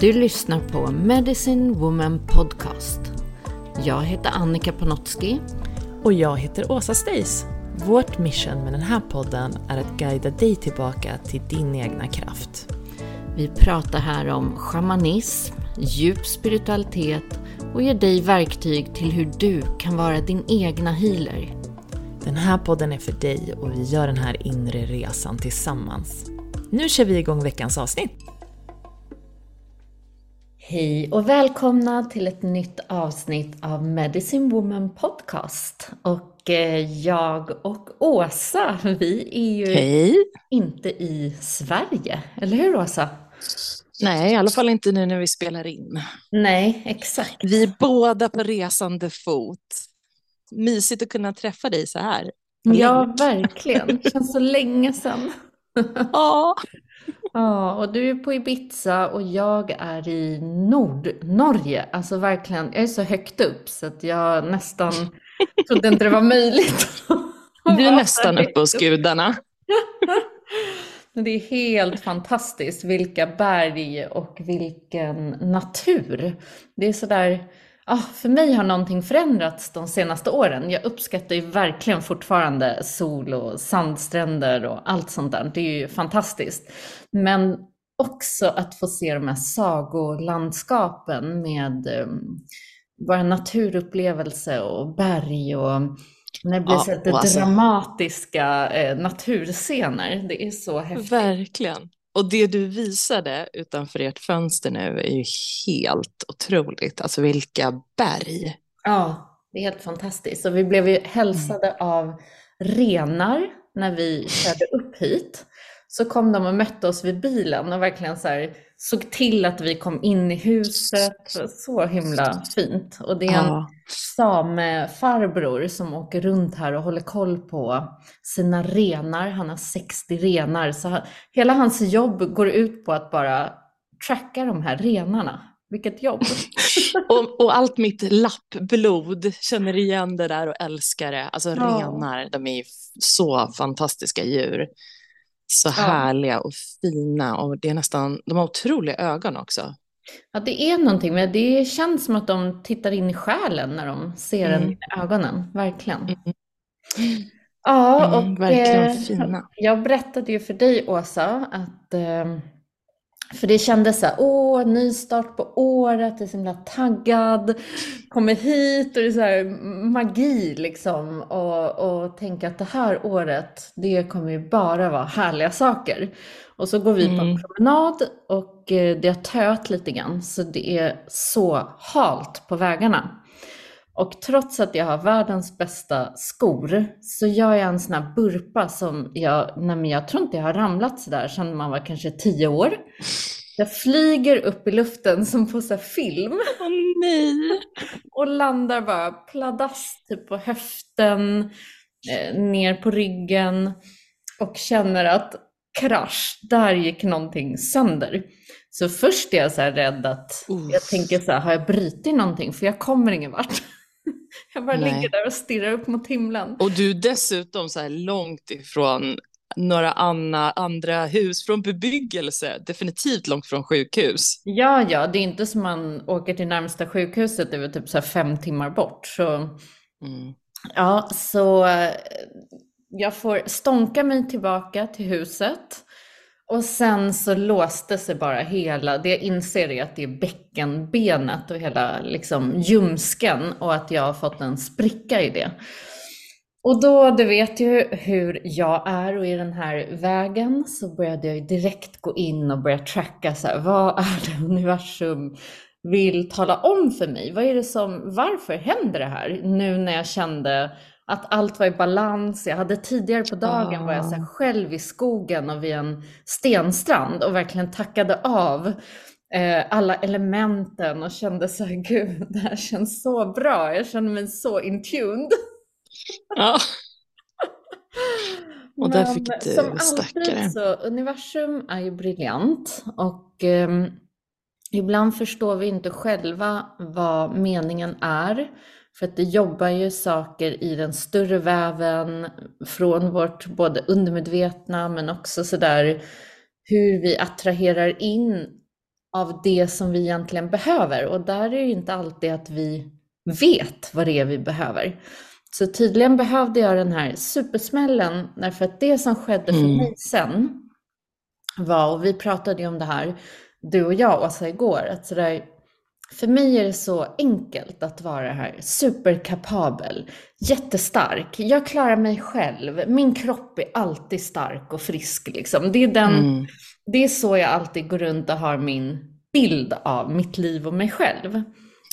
Du lyssnar på Medicine Woman Podcast. Jag heter Annika Panotski. Och jag heter Åsa Stace. Vårt mission med den här podden är att guida dig tillbaka till din egna kraft. Vi pratar här om shamanism, djup spiritualitet och ger dig verktyg till hur du kan vara din egna healer. Den här podden är för dig och vi gör den här inre resan tillsammans. Nu kör vi igång veckans avsnitt! Hej och välkomna till ett nytt avsnitt av Medicine Woman Podcast. Och eh, jag och Åsa, vi är ju Hej. inte i Sverige, eller hur Åsa? Nej, i alla fall inte nu när vi spelar in. Nej, exakt. Vi är båda på resande fot. Mysigt att kunna träffa dig så här. Ja, verkligen. Det känns så länge sedan. Ja. Ja, och du är på Ibiza och jag är i Nordnorge. Alltså verkligen, jag är så högt upp så att jag nästan trodde inte det var möjligt. Du är nästan uppe hos gudarna. Det är helt fantastiskt vilka berg och vilken natur. Det är sådär, ah, för mig har någonting förändrats de senaste åren. Jag uppskattar ju verkligen fortfarande sol och sandstränder och allt sånt där. Det är ju fantastiskt. Men också att få se de här sagolandskapen med um, våra naturupplevelse och berg och när det blir Ja, så alltså- dramatiska eh, naturscener. Det är så häftigt. Verkligen. Och det du visade utanför ert fönster nu är ju helt otroligt. Alltså vilka berg. Ja, det är helt fantastiskt. Och vi blev ju hälsade av renar när vi körde upp hit. Så kom de och mötte oss vid bilen och verkligen så här, såg till att vi kom in i huset. Så himla fint. Och det är en Ja. samefarbror som åker runt här och håller koll på sina renar. Han har 60 renar. Så han, hela hans jobb går ut på att bara tracka de här renarna. Vilket jobb! Och, och allt mitt lappblod känner igen det där och älskar det. Alltså Ja. renar, de är så fantastiska djur. Så härliga och fina och det är nästan, de har otroliga ögon också. Ja, det är någonting, men det känns som att de tittar in i själen när de ser en Mm. i ögonen, verkligen. Ja, Mm, och verkligen eh, fina. jag berättade ju för dig, Åsa, att eh, för det kändes så här, åh, ny start på året, jag är så himla taggad, kommer hit och det är så här magi liksom och, och tänka att det här året, det kommer ju bara vara härliga saker. Och så går vi på en Mm. promenad och eh, det har töat lite grann så det är så halt på vägarna. Och trots att jag har världens bästa skor så gör jag en sån här burpa som jag, nej men jag tror inte jag har ramlat sådär sedan man var kanske tio år. Jag flyger upp i luften som på så film Åh nej! och landar bara pladask typ på höften, eh, ner på ryggen. och känner att krasch, där gick någonting sönder. Så först är jag så rädd att, Uff. jag tänker så här, har jag brutit någonting? För jag kommer ingen vart. Jag bara Nej. ligger där och stirrar upp mot himlen. Och du dessutom så här långt ifrån några anna, andra hus, från bebyggelse, definitivt långt från sjukhus. Ja, ja, det är inte som man åker till närmsta sjukhuset, det är väl typ så fem timmar bort. Så Mm. Ja, så eh, jag får stånka mig tillbaka till huset. Och sen så låste sig bara hela, det jag inser är att det är bäckenbenet och hela liksom ljumsken och att jag har fått en spricka i det. Och då, du vet ju hur jag är och i den här vägen så började jag ju direkt gå in och börja tracka så här, vad är det universum vill tala om för mig? Vad är det som, varför händer det här? Nu när jag kände att allt var i balans. Jag hade tidigare på dagen var jag så här själv i skogen och vid en stenstrand och verkligen tackade av eh, alla elementen och kände så här, gud, det här känns så bra. Jag känner mig så in tuned. Ja. Och där fick du som stackare. alltid så, universum är ju briljant och ehm, ibland förstår vi inte själva vad meningen är. För att det jobbar ju saker i den större väven från vårt både undermedvetna men också sådär hur vi attraherar in av det som vi egentligen behöver. Och där är det ju inte alltid att vi vet vad det är vi behöver. Så tydligen behövde jag den här supersmällen därför att det som skedde för Mm. mig sen var, och vi pratade ju om det här, du och jag Åsa igår, att sådär, för mig är det så enkelt att vara här superkapabel, jättestark. Jag klarar mig själv. Min kropp är alltid stark och frisk liksom. Det är den, Mm. det är så jag alltid går runt och har min bild av mitt liv och mig själv.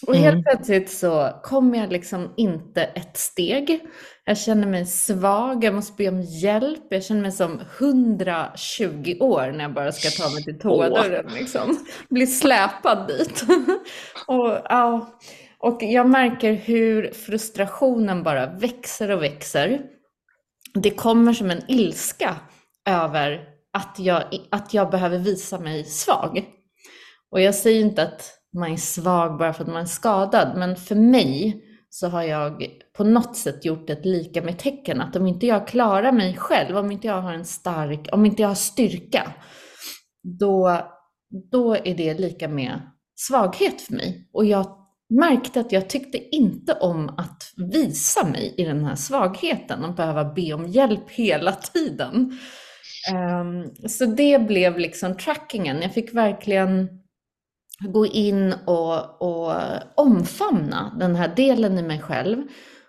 Och helt Mm. plötsligt så kommer jag liksom inte ett steg. Jag känner mig svag, jag måste be om hjälp. Jag känner mig som 120 år när jag bara ska ta mig till toadörren. Liksom. Blir släpad dit. och, ja, och jag märker hur frustrationen bara växer och växer. Det kommer som en ilska över att jag, att jag behöver visa mig svag. Och jag säger inte att man är svag bara för att man är skadad, men för mig så har jag på något sätt gjort ett lika med tecken att om inte jag klarar mig själv, om inte jag har en stark, om inte jag har styrka, då, då är det lika med svaghet för mig. Och jag märkte att jag tyckte inte om att visa mig i den här svagheten och behöva be om hjälp hela tiden. Um, så det blev liksom trackingen. Jag fick verkligen gå in och, och omfamna den här delen i mig själv.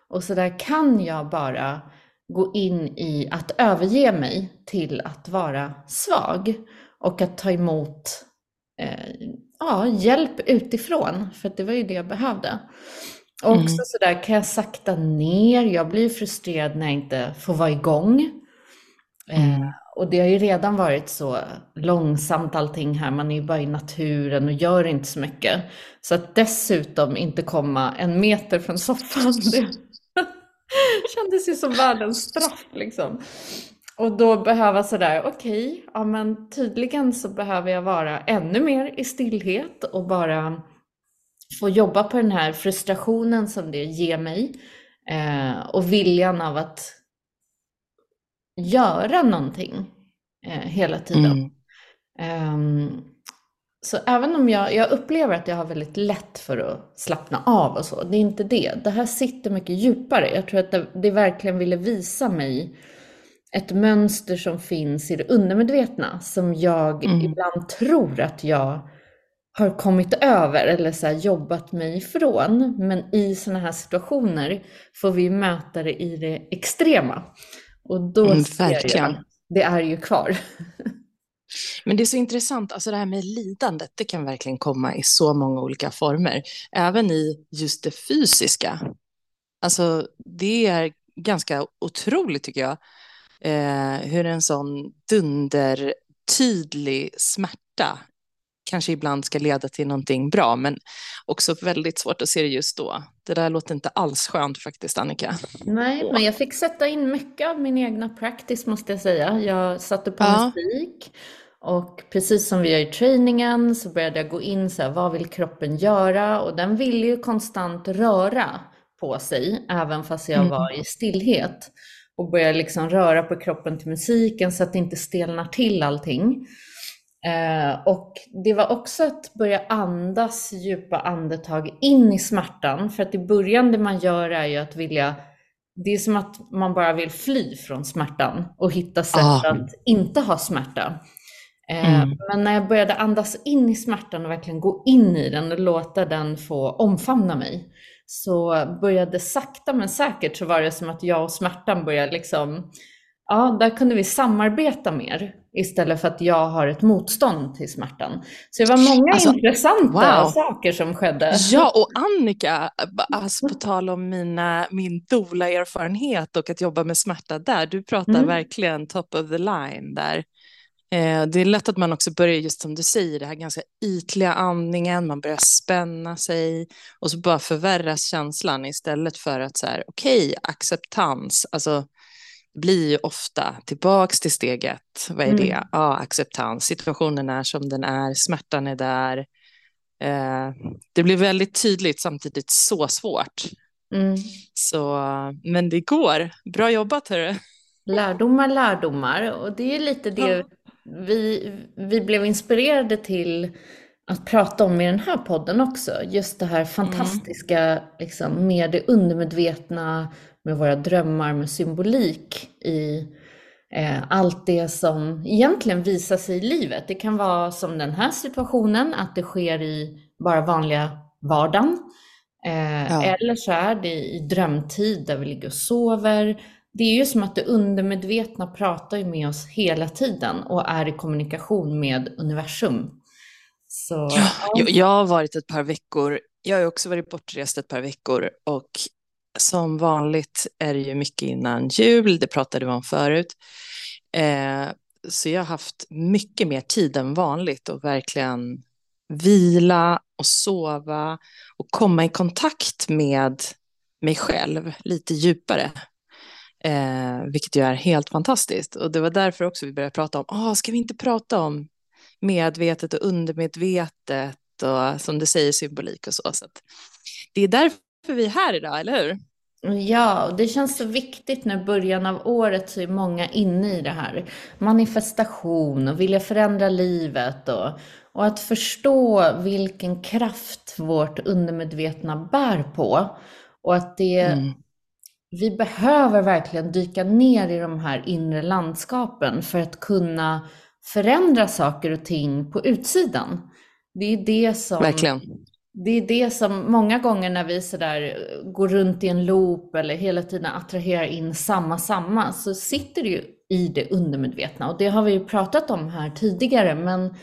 Och så där kan jag bara gå in i att överge mig till att vara svag och att ta emot eh, ja, hjälp utifrån, för det var ju det jag behövde. Och Mm. också så där kan jag sakta ner, jag blir frustrerad när jag inte får vara igång. Eh, Mm och det har ju redan varit så långsamt allting här, man är ju bara i naturen och gör inte så mycket. Så att dessutom inte komma en meter från soffan, det kändes ju som världens straff liksom. Och då behöva sådär, okej, ja men tydligen så behöver jag vara ännu mer i stillhet och bara få jobba på den här frustrationen som det ger mig. Eh, och viljan av att göra någonting eh, hela tiden. Mm. Ehm, så även om jag, jag upplever att jag har väldigt lätt för att slappna av och så, det är inte det. Det här sitter mycket djupare. Jag tror att det, det verkligen ville visa mig ett mönster som finns i det undermedvetna som jag Mm. ibland tror att jag har kommit över eller så jobbat mig ifrån. Men i sådana här situationer får vi möta det i det extrema. Och då Mm, ser verkligen. jag, det är ju kvar. Men det är så intressant, alltså det här med lidandet, det kan verkligen komma i så många olika former. Även i just det fysiska. Alltså det är ganska otroligt tycker jag. Eh, hur en sån dundertydlig smärta kanske ibland ska leda till någonting bra, men också väldigt svårt att se det just då. Det där låter inte alls skönt faktiskt, Annika. Nej, men jag fick sätta in mycket av min egna practice måste jag säga. Jag satte på Ja. musik och precis som vi gör i träningen så började jag gå in så här, vad vill kroppen göra? Och den vill ju konstant röra på sig, även fast jag Mm. var i stillhet. Och började liksom röra på kroppen till musiken så att det inte stelnar till allting. Eh, och det var också att börja andas djupa andetag in i smärtan. För att i början det man gör är ju att vilja, det är som att man bara vill fly från smärtan och hitta sätt Ah. att inte ha smärta. Eh, Mm. Men när jag började andas in i smärtan och verkligen gå in i den och låta den få omfamna mig, så började sakta men säkert så var det som att jag och smärtan började liksom, ja, där kunde vi samarbeta mer istället för att jag har ett motstånd till smärtan. Så det var många Alltså, intressanta wow. saker som skedde. Ja, och Annika, alltså på tal om mina, min doula-erfarenhet och att jobba med smärta där, du pratar Mm. verkligen top of the line där. Eh, det är lätt att man också börjar, just som du säger, det här ganska ytliga andningen, man börjar spänna sig och så bara förvärras känslan istället för att så här, okej, acceptans, alltså blir ju ofta tillbaks till steget, vad är Mm. det? Ja, acceptans, situationen är som den är, smärtan är där, Eh, det blir väldigt tydligt samtidigt så svårt. Mm. Så, men det går. Bra jobbat hörru. Lärdomar, lärdomar. Och det är lite det Ja. vi, vi blev inspirerade till att prata om i den här podden också. Just det här fantastiska liksom, med det undermedvetna, med våra drömmar, med symbolik i eh, allt det som egentligen visar sig i livet. Det kan vara som den här situationen, att det sker i bara vanliga vardagen. Eh, Ja. Eller så är det i drömtid där vi ligger och sover. Det är ju som att det undermedvetna pratar ju med oss hela tiden och är i kommunikation med universum. Så, Jag, jag har varit ett par veckor, jag har också varit bortrest ett par veckor och som vanligt är det ju mycket innan jul, det pratade vi om förut. Eh, så jag har haft mycket mer tid än vanligt och verkligen vila och sova och komma i kontakt med mig själv lite djupare. Eh, vilket ju är helt fantastiskt. Och det var därför också vi började prata om, ah, ska vi inte prata om medvetet och undermedvetet och som du säger symbolik och så. så att det är därför vi är här idag, eller hur? Ja, och det känns så viktigt nu i början av året så är många inne i det här. Manifestation och vilja förändra livet och, och att förstå vilken kraft vårt undermedvetna bär på. Och att det, Mm. vi behöver verkligen dyka ner i de här inre landskapen för att kunna förändra saker och ting på utsidan. Det är det som Verkligen det är det som många gånger när vi så där går runt i en loop eller hela tiden attraherar in samma, samma, så sitter det ju i det undermedvetna. Och det har vi ju pratat om här tidigare, men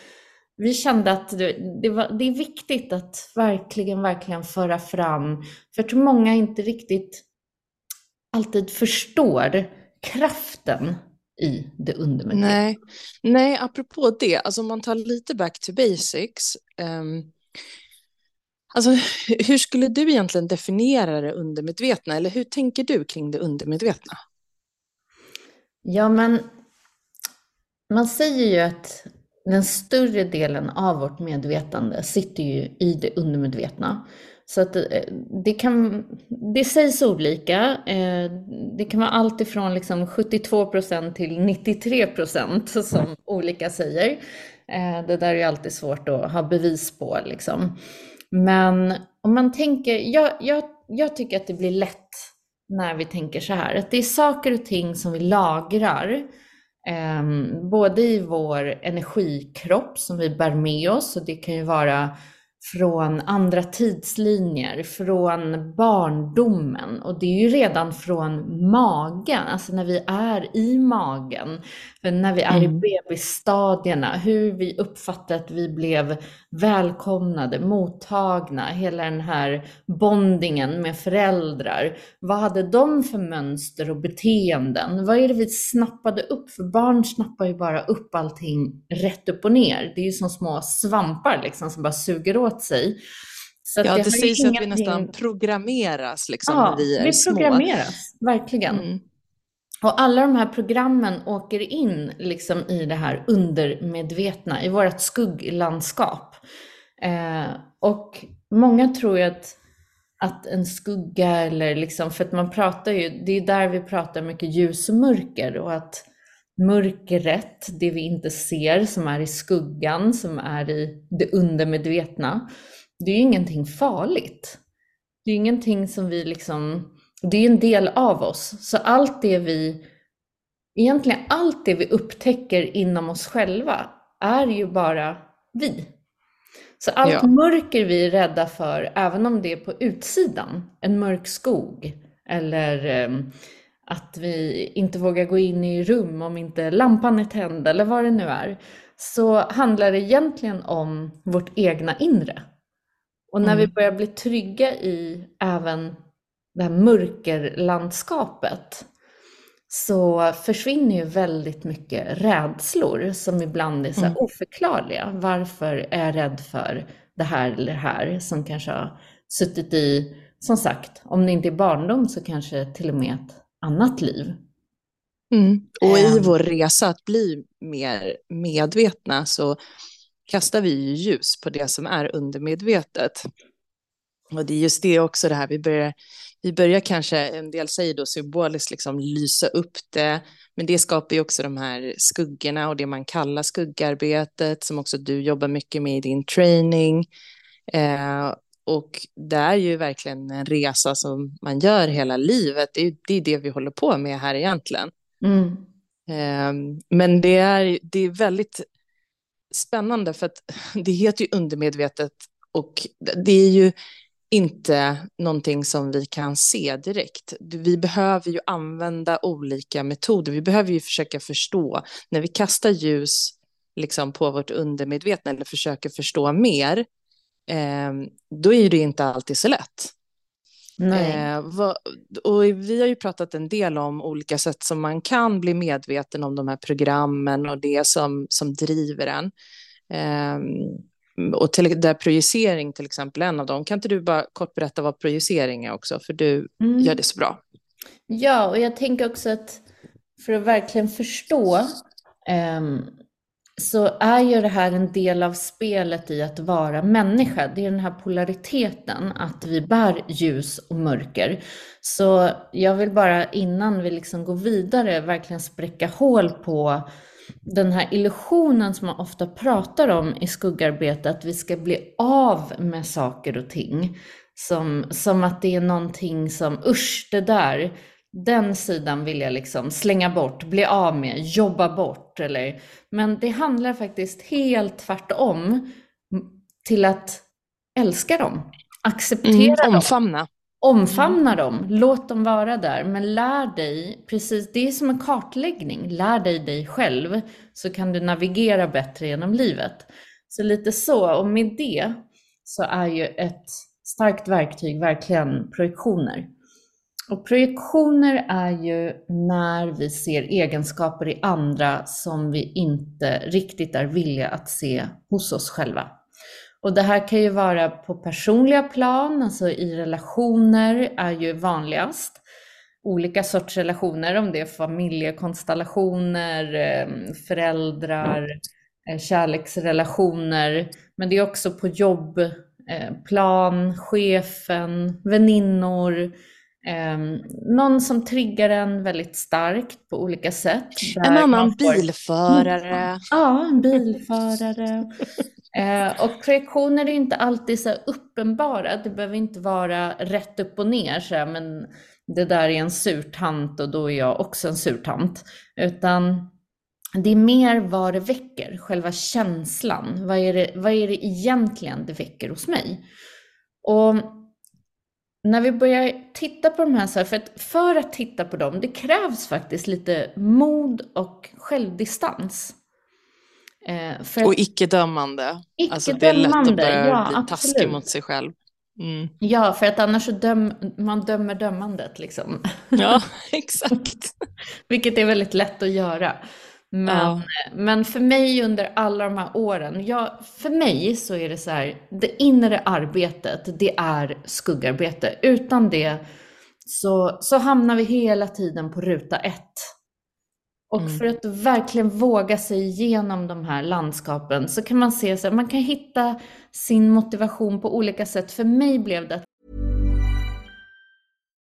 vi kände att det, det, var, det är viktigt att verkligen, verkligen föra fram, för jag tror många inte riktigt alltid förstår kraften i det undermedvetna. Nej. Nej, apropå det, alltså om man tar lite back to basics. um alltså, hur skulle du egentligen definiera det undermedvetna? Eller hur tänker du kring det undermedvetna? Ja, men man säger ju att den större delen av vårt medvetande sitter ju i det undermedvetna. Så att eh, det kan, det sägs olika. Eh, det kan vara allt ifrån liksom 72% till 93% som olika säger. Eh, det där är ju alltid svårt att ha bevis på liksom. Men om man tänker, jag, jag, jag tycker att det blir lätt när vi tänker så här, att det är saker och ting som vi lagrar, eh, både i vår energikropp som vi bär med oss, och det kan ju vara från andra tidslinjer, från barndomen. Och det är ju redan från magen, alltså när vi är i magen, när vi är mm. i bebisstadierna, hur vi uppfattar att vi blev välkomnade, mottagna, hela den här bondingen med föräldrar. Vad hade de för mönster och beteenden? Vad är det vi snappade upp? För barn snappar ju bara upp allting rätt upp och ner. Det är ju som små svampar liksom som bara suger åt sig. Så ja, det, det sägs ingenting... att vi nästan programmeras liksom, ja, när vi är vi små. programmeras, verkligen. Mm. Och alla de här programmen åker in liksom i det här undermedvetna, i vårt skugglandskap. Eh, och många tror ju att, att en skugga eller liksom, för att man pratar ju, det är där vi pratar mycket ljus och mörker och att mörkret, det vi inte ser, som är i skuggan, som är i det undermedvetna, det är ju ingenting farligt. Det är ingenting som vi liksom det är en del av oss. Så allt det vi, egentligen allt det vi upptäcker inom oss själva är ju bara vi. Så allt ja. mörker vi är rädda för, även om det är på utsidan, en mörk skog eller um, att vi inte vågar gå in i rum om inte lampan är tänd eller vad det nu är, så handlar det egentligen om vårt egna inre. Och när mm. vi börjar bli trygga i även det här mörkerlandskapet så försvinner ju väldigt mycket rädslor som ibland är så mm. oförklarliga. Varför är jag rädd för det här eller det här som kanske har suttit i, som sagt, om det inte är barndom så kanske till och med ett annat liv. Mm. Och i ehm. vår resa att bli mer medvetna så kastar vi ju ljus på det som är undermedvetet. Och det är just det också det här, vi börjar vi börjar kanske, en del säger då symboliskt, liksom lysa upp det, men det skapar ju också de här skuggorna och det man kallar skuggarbetet, som också du jobbar mycket med i din training. Eh, och det är ju verkligen en resa som man gör hela livet. Det är, det är det vi håller på med här egentligen. Mm. Eh, men det är, det är väldigt spännande för att det heter ju undermedvetet och det är ju inte någonting som vi kan se direkt. Vi behöver ju använda olika metoder. Vi behöver ju försöka förstå. När vi kastar ljus liksom på vårt undermedvetna eller försöker förstå mer, då är det inte alltid så lätt. Eh, vad, och vi har ju pratat en del om olika sätt som man kan bli medveten om de här programmen och det som, som driver en. Eh, och till, där projicering till exempel är en av dem. Kan inte du bara kort berätta vad projicering är också, för du mm. gör det så bra. Ja, och jag tänker också att för att verkligen förstå um, så är ju det här en del av spelet i att vara människa. Det är den här polariteten, att vi bär ljus och mörker. Så jag vill bara innan vi liksom går vidare verkligen spräcka hål på den här illusionen som man ofta pratar om i skuggarbete, att vi ska bli av med saker och ting. Som, som att det är någonting som, usch det där, den sidan vill jag liksom slänga bort, bli av med, jobba bort. Eller, men det handlar faktiskt helt tvärtom till att älska dem, acceptera mm, dem. Omfamna. Omfamna dem, låt dem vara där, men lär dig, precis, det är som en kartläggning, lär dig dig själv så kan du navigera bättre genom livet. Så lite så, och med det så är ju ett starkt verktyg verkligen projektioner. Och projektioner är ju när vi ser egenskaper i andra som vi inte riktigt är villiga att se hos oss själva. Och det här kan ju vara på personliga plan, alltså i relationer är ju vanligast. Olika sorts relationer, om det är familjekonstellationer, eh, föräldrar, eh, kärleksrelationer. Men det är också på jobbplan, chefen, väninnor, någon som triggar en väldigt starkt på olika sätt. En annan får... bilförare. Ja, en bilförare. uh, och projektioner är inte alltid så uppenbara. Det behöver inte vara rätt upp och ner, så här, men det där är en surtant och då är jag också en surtant. Utan det är mer vad det väcker, själva känslan. Vad är det, vad är det egentligen det väcker hos mig? Och när vi börjar titta på de här, så här, för, att, för att titta på dem, det krävs faktiskt lite mod och självdistans. Eh, och icke-dömande. Icke alltså det är lätt att börja ja, bli absolut. taskig mot sig själv. Mm. Ja, för att annars så döm, man dömer dömandet liksom. Ja, exakt. Vilket är väldigt lätt att göra. Men, ja. men för mig under alla de här åren, ja, för mig så är det så här, det inre arbetet, det är skuggarbete. Utan det så, så hamnar vi hela tiden på ruta ett. Och mm. för att verkligen våga sig igenom de här landskapen så kan man se så här, man kan hitta sin motivation på olika sätt. För mig blev det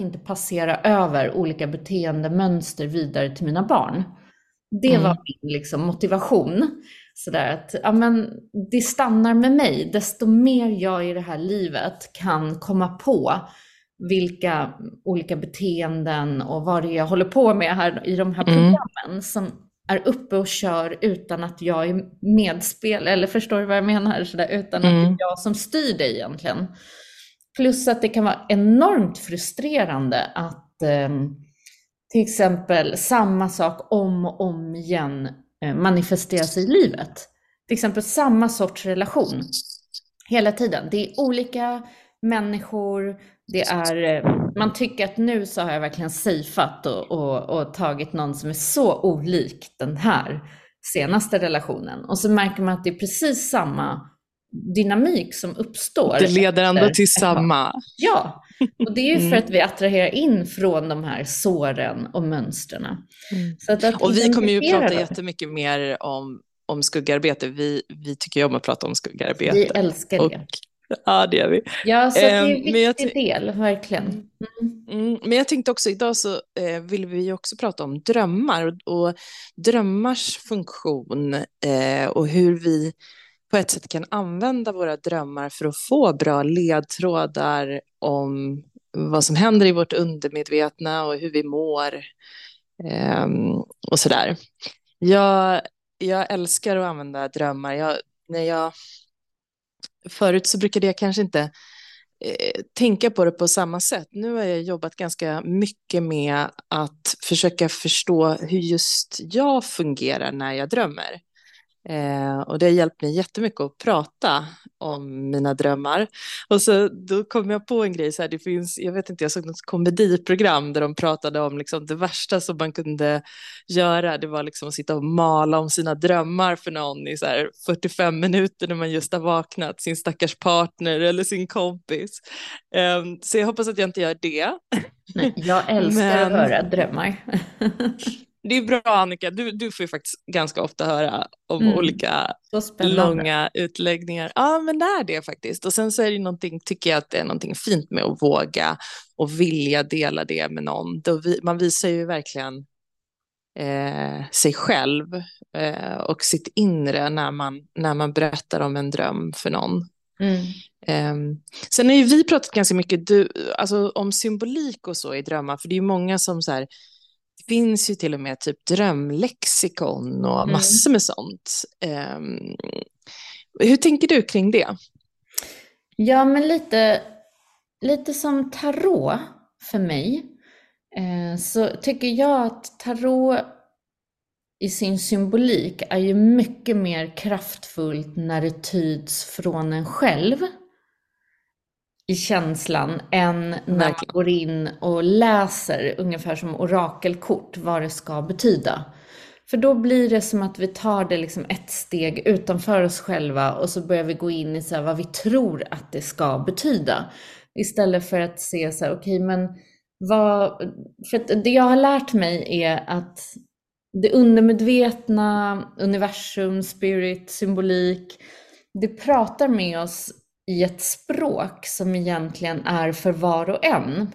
Inte passera över olika beteendemönster vidare till mina barn. Det mm. var min liksom, motivation. Sådär att ja, men det stannar med mig. Desto mer jag i det här livet kan komma på vilka olika beteenden och vad det är jag håller på med här i de här mm. programmen mm. som är uppe och kör utan att jag är medspel, eller förstår du vad jag menar? Sådär, utan mm. att det är jag som styr det egentligen. Plus att det kan vara enormt frustrerande att eh, till exempel samma sak om och om igen eh, i livet. Till exempel samma sorts relation hela tiden. Det är olika människor, det är, eh, man tycker att nu så har jag verkligen safeat och, och, och, tagit någon som är så olik den här senaste relationen. Och så märker man att det är precis samma dynamik som uppstår. Det leder ändå till samma. Ja, och det är ju för mm. att vi attraherar in från de här såren och mönstren. Mm. Så att att och vi kommer ju prata jättemycket mer om, om skuggarbete. Vi, vi tycker ju om att prata om skuggarbete. Vi älskar det. Och, ja, det gör vi. Ja, så det är en viktig del, verkligen. Mm. Mm, men jag tänkte också, idag så eh, vill vi också prata om drömmar och, och drömmars funktion eh, och hur vi på ett sätt kan använda våra drömmar för att få bra ledtrådar om vad som händer i vårt undermedvetna och hur vi mår eh, och sådär. Jag, jag älskar att använda drömmar. Jag, när jag, förut så brukade jag kanske inte eh, tänka på det på samma sätt. Nu har jag jobbat ganska mycket med att försöka förstå hur just jag fungerar när jag drömmer. Eh, och det har hjälpt mig jättemycket att prata om mina drömmar. Och så då kom jag på en grej, så här, det finns, jag vet inte, jag såg något komediprogram där de pratade om liksom, det värsta som man kunde göra, det var liksom att sitta och mala om sina drömmar för någon i så här, 45 minuter när man just har vaknat, sin stackars partner eller sin kompis. Eh, så jag hoppas att jag inte gör det. Nej, jag älskar Men... att höra drömmar. Det är bra Annika, du, du får ju faktiskt ganska ofta höra om mm. olika långa utläggningar. Ja men det är det faktiskt. Och sen så är det någonting, tycker jag att det är någonting fint med att våga och vilja dela det med någon. Då vi, man visar ju verkligen eh, sig själv eh, och sitt inre när man, när man berättar om en dröm för någon. Mm. Um, sen har ju vi pratat ganska mycket du, alltså, om symbolik och så i drömmar, för det är ju många som så här, finns ju till och med typ drömlexikon och mm. massor med sånt. Um, hur tänker du kring det? Ja, men lite, lite som tarot för mig. eh, så tycker jag att tarot i sin symbolik är ju mycket mer kraftfullt när det tyds från en själv i känslan än när man går in och läser ungefär som orakelkort vad det ska betyda. För då blir det som att vi tar det liksom ett steg utanför oss själva och så börjar vi gå in i så här vad vi tror att det ska betyda. Istället för att se så här, okej okay, men vad, för det jag har lärt mig är att det undermedvetna, universum, spirit, symbolik, det pratar med oss i ett språk som egentligen är för var och en.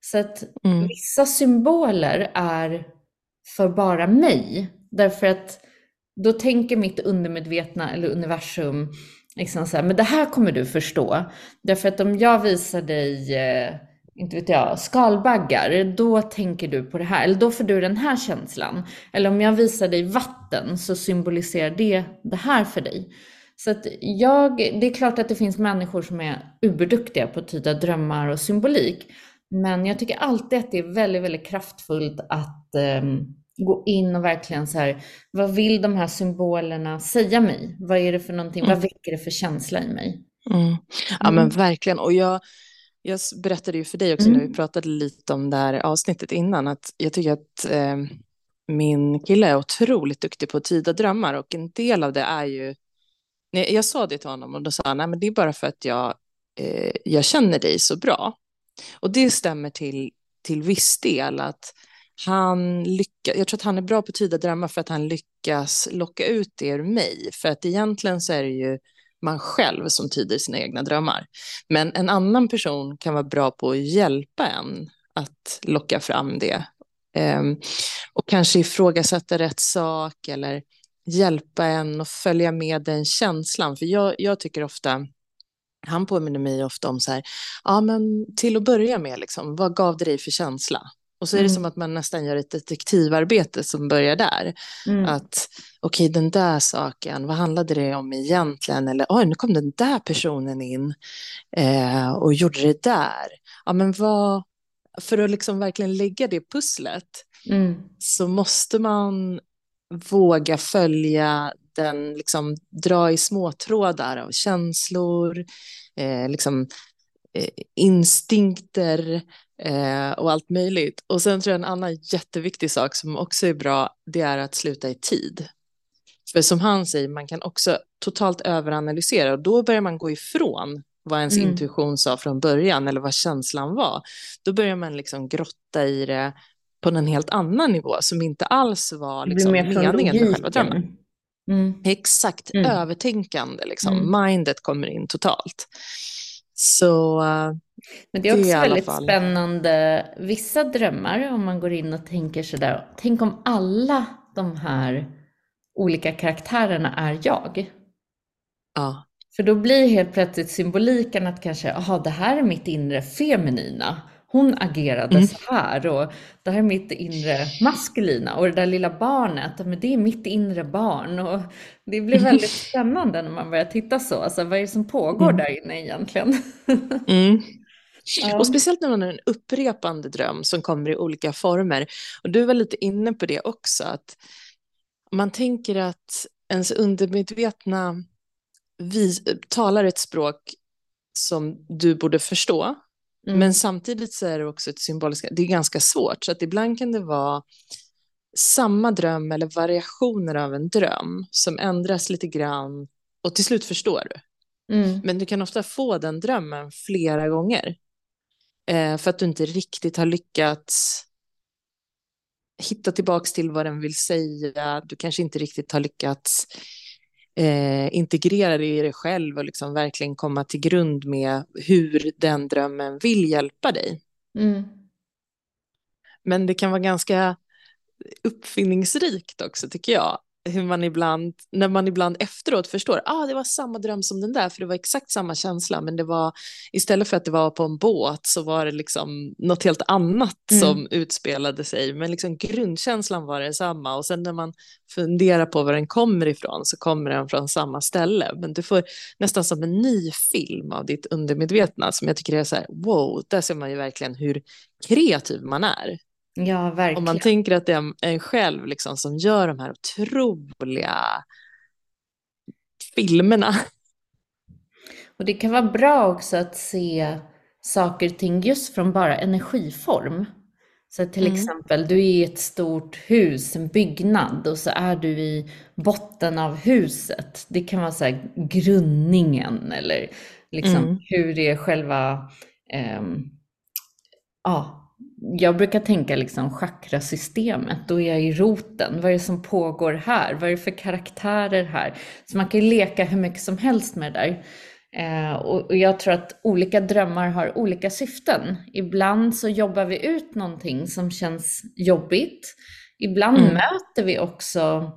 Så att mm. vissa symboler är för bara mig. Därför att då tänker mitt undermedvetna eller universum liksom så här, men det här kommer du förstå. Därför att om jag visar dig, eh, inte vet jag, skalbaggar, då tänker du på det här, eller då får du den här känslan. Eller om jag visar dig vatten så symboliserar det det här för dig. Så att jag, det är klart att det finns människor som är uberduktiga på att tyda drömmar och symbolik. Men jag tycker alltid att det är väldigt, väldigt kraftfullt att um, gå in och verkligen så här, vad vill de här symbolerna säga mig? Vad är det för någonting, mm. vad väcker det för känsla i mig? Mm. Ja men mm. verkligen, och jag, jag berättade ju för dig också när vi mm. pratade lite om det här avsnittet innan, att jag tycker att eh, min kille är otroligt duktig på att tyda drömmar och en del av det är ju jag sa det till honom och då sa han, nej men det är bara för att jag, eh, jag känner dig så bra. Och det stämmer till, till viss del att han lyckas, jag tror att han är bra på att tyda drömmar för att han lyckas locka ut det ur mig. För att egentligen så är det ju man själv som tyder sina egna drömmar. Men en annan person kan vara bra på att hjälpa en att locka fram det. Eh, och kanske ifrågasätta rätt sak eller hjälpa en och följa med den känslan. För jag, jag tycker ofta, han påminner mig ofta om så här, ja men till att börja med, liksom, vad gav det dig för känsla? Och så är det mm. som att man nästan gör ett detektivarbete som börjar där. Mm. Att okej, okay, den där saken, vad handlade det om egentligen? Eller oj, nu kom den där personen in eh, och gjorde det där. Ja, men vad, för att liksom verkligen lägga det pusslet mm. så måste man våga följa den, liksom dra i småtrådar av känslor, eh, liksom eh, instinkter eh, och allt möjligt. Och sen tror jag en annan jätteviktig sak som också är bra, det är att sluta i tid. För som han säger, man kan också totalt överanalysera och då börjar man gå ifrån vad ens mm. intuition sa från början eller vad känslan var. Då börjar man liksom grotta i det, på en helt annan nivå som inte alls var liksom, meningen med själva drömmen. Mm. Exakt, mm. övertänkande, liksom. Mm. mindet kommer in totalt. Så Men det är också det är väldigt fall... spännande, vissa drömmar, om man går in och tänker sådär, tänk om alla de här olika karaktärerna är jag. Ja. För då blir helt plötsligt symboliken att kanske, jaha, det här är mitt inre feminina hon agerade mm. så här och det här är mitt inre maskulina och det där lilla barnet, men det är mitt inre barn och det blir väldigt spännande när man börjar titta så. Alltså vad är det som pågår mm. där inne egentligen? Mm. Och speciellt när man har en upprepande dröm som kommer i olika former. Och du var lite inne på det också, att man tänker att ens undermedvetna vi, talar ett språk som du borde förstå Mm. Men samtidigt så är det också ett symboliskt, det är ganska svårt, så att ibland kan det vara samma dröm eller variationer av en dröm som ändras lite grann och till slut förstår du. Mm. Men du kan ofta få den drömmen flera gånger eh, för att du inte riktigt har lyckats hitta tillbaka till vad den vill säga. Du kanske inte riktigt har lyckats eh, integrera det i dig själv och liksom verkligen komma till grund med hur den drömmen vill hjälpa dig. Mm. Men det kan vara ganska uppfinningsrikt också tycker jag hur man ibland, när man ibland efteråt förstår, ah, det var samma dröm som den där, för det var exakt samma känsla, men det var istället för att det var på en båt så var det liksom något helt annat mm. som utspelade sig, men liksom grundkänslan var densamma. Och sen när man funderar på var den kommer ifrån så kommer den från samma ställe, men du får nästan som en ny film av ditt undermedvetna som jag tycker är så här, wow, där ser man ju verkligen hur kreativ man är Ja, verkligen. Om man tänker att det är en själv liksom, som gör de här otroliga filmerna. Och det kan vara bra också att se saker och ting just från bara energiform. Så till Mm. exempel, du är i ett stort hus, en byggnad, och så är du i botten av huset. Det kan vara så här grundningen eller liksom Mm. hur det är själva, ehm, ja, jag brukar tänka liksom chakrasystemet, då är jag i roten. Vad är det som pågår här? Vad är det för karaktärer här? Så man kan ju leka hur mycket som helst med det där. Eh, och, och jag tror att olika drömmar har olika syften. Ibland så jobbar vi ut någonting som känns jobbigt. Ibland Mm. möter vi också,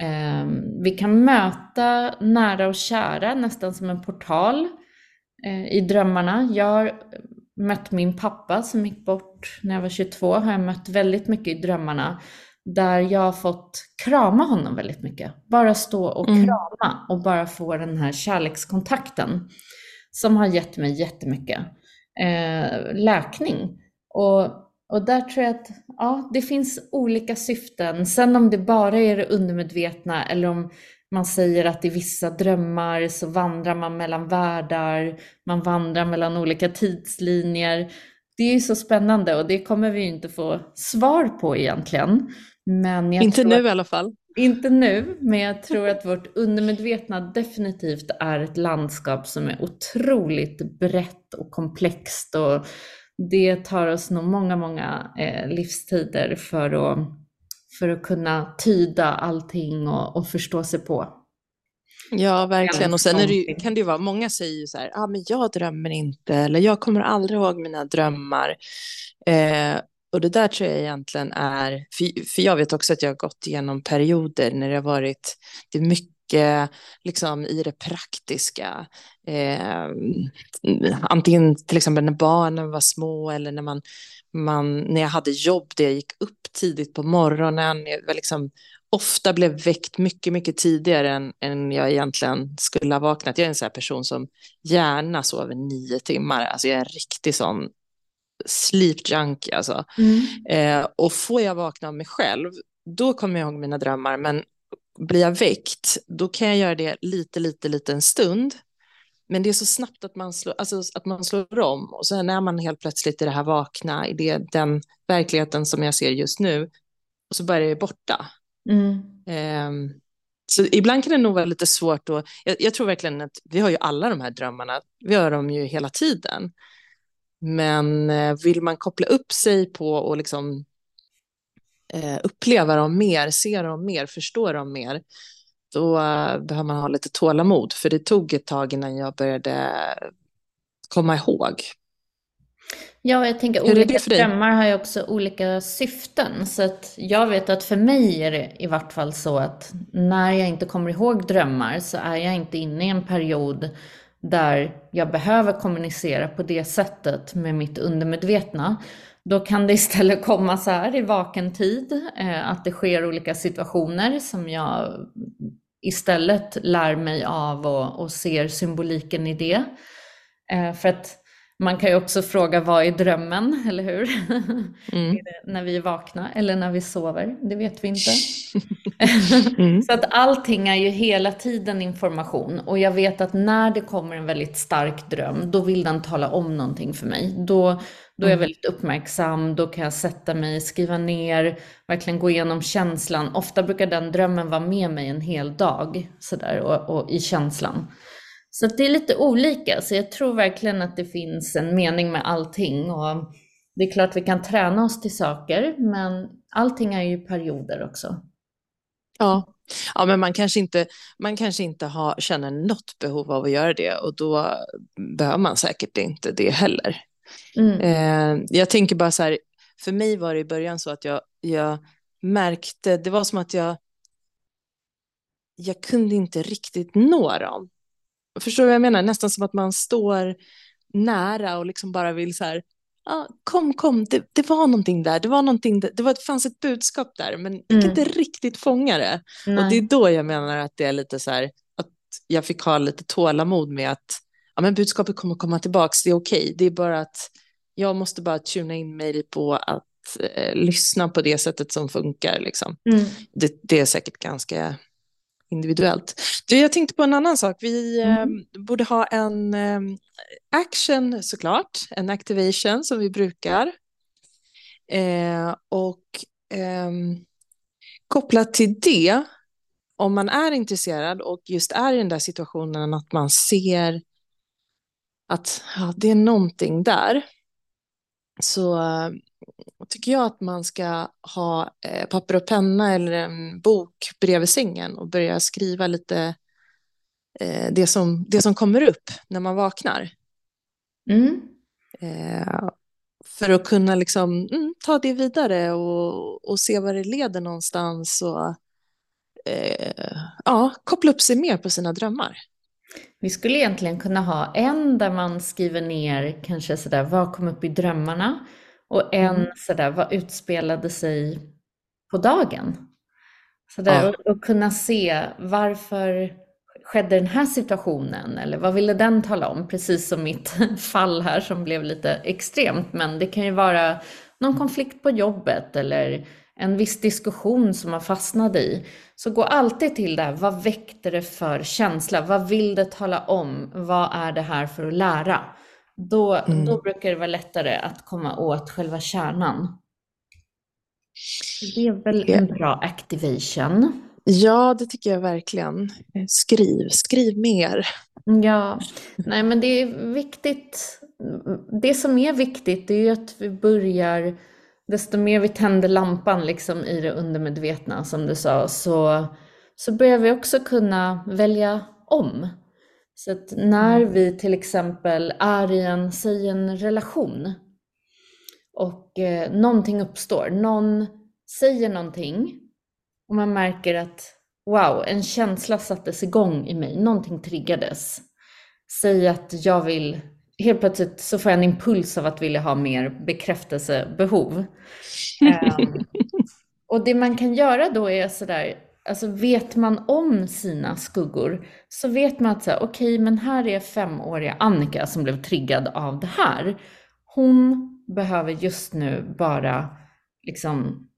eh, vi kan möta nära och kära nästan som en portal eh, i drömmarna. Jag har mött min pappa som gick bort när jag var 22, har jag mött väldigt mycket i drömmarna. Där jag har fått krama honom väldigt mycket. Bara stå och Mm. krama och bara få den här kärlekskontakten. Som har gett mig jättemycket eh, läkning. Och, och där tror jag att ja, det finns olika syften. Sen om det bara är det undermedvetna eller om man säger att i vissa drömmar så vandrar man mellan världar, man vandrar mellan olika tidslinjer. Det är ju så spännande och det kommer vi ju inte få svar på egentligen. Men Inte nu att, i alla fall. inte nu, men jag tror att vårt undermedvetna definitivt är ett landskap som är otroligt brett och komplext och det tar oss nog många, många eh, livstider för att, för att kunna tyda allting och, och förstå sig på. Ja, verkligen. Och sen är det ju, kan det ju vara, många säger ju så här, ah, men jag drömmer inte, eller jag kommer aldrig ihåg mina drömmar. Eh, och det där tror jag egentligen är, för, för jag vet också att jag har gått igenom perioder när det har varit, det är mycket liksom i det praktiska. Eh, antingen till exempel när barnen var små eller när man, man, när jag hade jobb där jag gick upp tidigt på morgonen. Jag var liksom ofta blev väckt mycket, mycket tidigare än, än jag egentligen skulle ha vaknat. Jag är en sån här person som gärna sover nio timmar. Alltså jag är en riktig sån sleep junkie alltså. Eh, och får jag vakna av mig själv, då kommer jag ihåg mina drömmar. Men blir jag väckt, då kan jag göra det lite, lite, lite en stund. Men det är så snabbt att man slår, alltså att man slår om. Och sen är man helt plötsligt i det här vakna, i det, den verkligheten som jag ser just nu. Och så börjar det borta. Mm. Ehm, så ibland kan det nog vara lite svårt att, jag, jag tror verkligen att vi har ju alla de här drömmarna, vi har dem ju hela tiden. Men eh, vill man koppla upp sig på och liksom eh, uppleva dem mer, se dem mer, förstå dem mer, då eh, behöver man ha lite tålamod. För det tog ett tag innan jag började komma ihåg. Ja, jag tänker olika drömmar har ju också olika syften. Så att jag vet att för mig är det i vart fall så att när jag inte kommer ihåg drömmar så är jag inte inne i en period där jag behöver kommunicera på det sättet med mitt undermedvetna. Då kan det istället komma så här i vaken tid, eh, att det sker olika situationer som jag istället lär mig av och, och ser symboliken i det. Eh, för att man kan ju också fråga vad är drömmen, eller hur? Mm. När vi är vakna eller när vi sover? Det vet vi inte. Mm. Så att allting är ju hela tiden information och jag vet att när det kommer en väldigt stark dröm, då vill den tala om någonting för mig. Då, då är jag Mm. väldigt uppmärksam, då kan jag sätta mig, skriva ner, verkligen gå igenom känslan. Ofta brukar den drömmen vara med mig en hel dag sådär, och, och i känslan. Så det är lite olika, så jag tror verkligen att det finns en mening med allting. Och det är klart vi kan träna oss till saker, men allting är ju perioder också. Ja. ja, men man kanske inte, man kanske inte har, känner något behov av att göra det och då behöver man säkert inte det heller. Mm. Eh, jag tänker bara så här, för mig var det i början så att jag, jag märkte, det var som att jag, jag kunde inte riktigt nå dem. Förstår du vad jag menar? Nästan som att man står nära och liksom bara vill så här, ah, kom, kom, det, det var någonting där, det var någonting, där. det, var, det fanns ett budskap där, men jag kan Mm. inte riktigt fånga det. Och Nej. det är då jag menar att det är lite så här, att jag fick ha lite tålamod med att ja, men budskapet kommer komma tillbaka, det är okej, det är bara att jag måste bara tuna in mig på att eh, lyssna på det sättet som funkar. Liksom. Mm. Det, det är säkert ganska individuellt. Du, jag tänkte på en annan sak. Vi Mm. eh, borde ha en eh, action såklart, en activation som vi brukar. Eh, och ehm, kopplat till det, om man är intresserad och just är i den där situationen att man ser att ja, det är någonting där, så eh, tycker jag att man ska ha eh, papper och penna eller en bok bredvid sängen och börja skriva lite eh, det, som, det som kommer upp när man vaknar. Mm. Eh, för att kunna liksom, mm, ta det vidare och, och se var det leder någonstans och eh, ja, koppla upp sig mer på sina drömmar. Vi skulle egentligen kunna ha en där man skriver ner kanske sådär vad kom upp i drömmarna och en Mm. sådär vad utspelade sig på dagen. Sådär, Ja. och, och kunna se varför skedde den här situationen eller vad ville den tala om? Precis som mitt fall här som blev lite extremt men det kan ju vara någon konflikt på jobbet eller en viss diskussion som man fastnade i. Så gå alltid till det här, vad väckte det för känsla? Vad vill det tala om? Vad är det här för att lära? Då, Mm. då brukar det vara lättare att komma åt själva kärnan. Det är väl en bra activation. Ja, det tycker jag verkligen. Skriv, skriv mer. Ja, nej men det är viktigt. Det som är viktigt är ju att vi börjar, desto mer vi tänder lampan liksom i det undermedvetna som du sa, så, så börjar vi också kunna välja om. Så att när vi till exempel är i en, säg en relation och eh, någonting uppstår, någon säger någonting och man märker att wow, en känsla sattes igång i mig, någonting triggades. Säg att jag vill, helt plötsligt så får jag en impuls av att vilja ha mer bekräftelsebehov. Ehm, och det man kan göra då är sådär, alltså vet man om sina skuggor så vet man att så här, okej, men här är femåriga Annika som blev triggad av det här. Hon behöver just nu bara liksom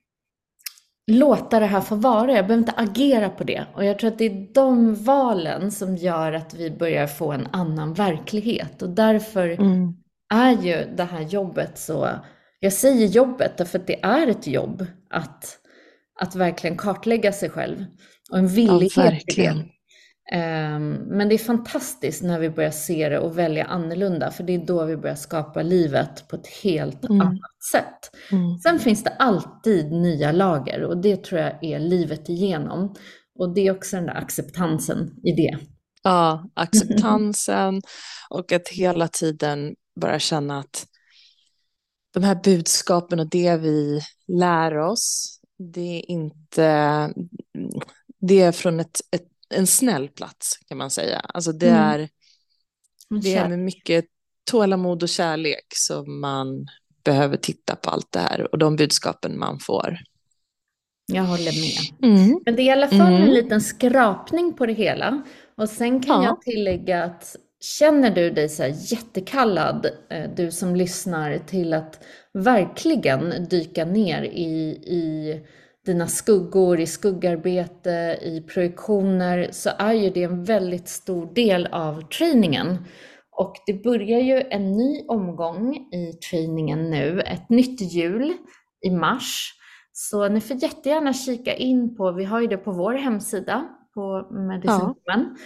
låta det här få vara. Jag behöver inte agera på det. Och jag tror att det är de valen som gör att vi börjar få en annan verklighet. Och därför Mm. är ju det här jobbet så, jag säger jobbet därför att det är ett jobb att, att verkligen kartlägga sig själv. Och en villighet till verkligen. det. Ehm, men det är fantastiskt när vi börjar se det och välja annorlunda, för det är då vi börjar skapa livet på ett helt Mm. annat sätt. Mm. Sen finns det alltid nya lager och det tror jag är livet igenom. Och det är också den där acceptansen i det. Ja, acceptansen och att hela tiden bara känna att de här budskapen och det vi lär oss, det är inte, det är från ett, ett, en snäll plats kan man säga. Alltså det Mm. är, det är med mycket tålamod och kärlek som man behöver titta på allt det här och de budskapen man får. Jag håller med. Mm. Men det är i alla fall Mm. en liten skrapning på det hela. Och sen kan Ja. jag tillägga att känner du dig så jättekallad, eh, du som lyssnar, till att verkligen dyka ner i, i dina skuggor, i skuggarbete, i projektioner, så är ju det en väldigt stor del av träningen. Och det börjar ju en ny omgång i träningen nu, ett nytt hjul i mars. Så ni får jättegärna kika in på, vi har ju det på vår hemsida på Medicindomen, eh,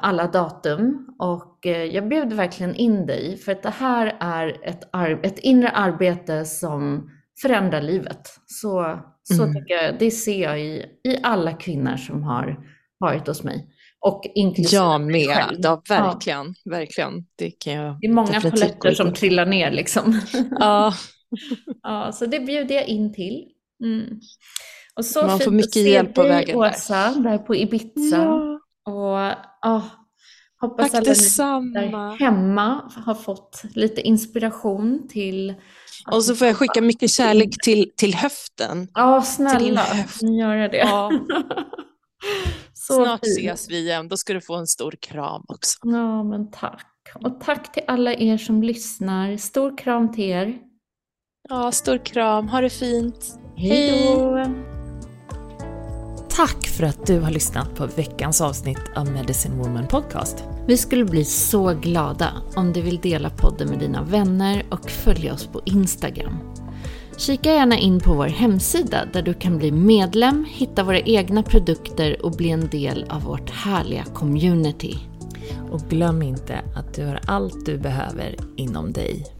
alla datum. Och eh, jag bjuder verkligen in dig för att det här är ett, ar- ett inre arbete som förändrar livet. Så, så Mm. tycker jag, det ser jag i, i alla kvinnor som har varit hos mig. Och inklusive Jag med, själv. ja, verkligen, verkligen. Det kan jag Det är många polletter som trillar ner liksom. Ja, Ja, så det bjuder jag in till. Mm. Och så Man får att mycket se hjälp på vägen där. Åsa, där på Ibiza. ja. Och ah, hoppas tack alla ni detsamma. där hemma har fått lite inspiration till... Och så får jag skicka mycket kärlek till, till höften. Ja, din snälla, höft. gör jag det. Ja. så Snart fint. ses vi igen, då ska du få en stor kram också. Ja, men tack. Och tack till alla er som lyssnar. Stor kram till er. Ja, stor kram. Ha det fint. Hej då! Tack för att du har lyssnat på veckans avsnitt av Medicine Woman Podcast. Vi skulle bli så glada om du vill dela podden med dina vänner och följa oss på Instagram. Kika gärna in på vår hemsida där du kan bli medlem, hitta våra egna produkter och bli en del av vårt härliga community. Och glöm inte att du har allt du behöver inom dig.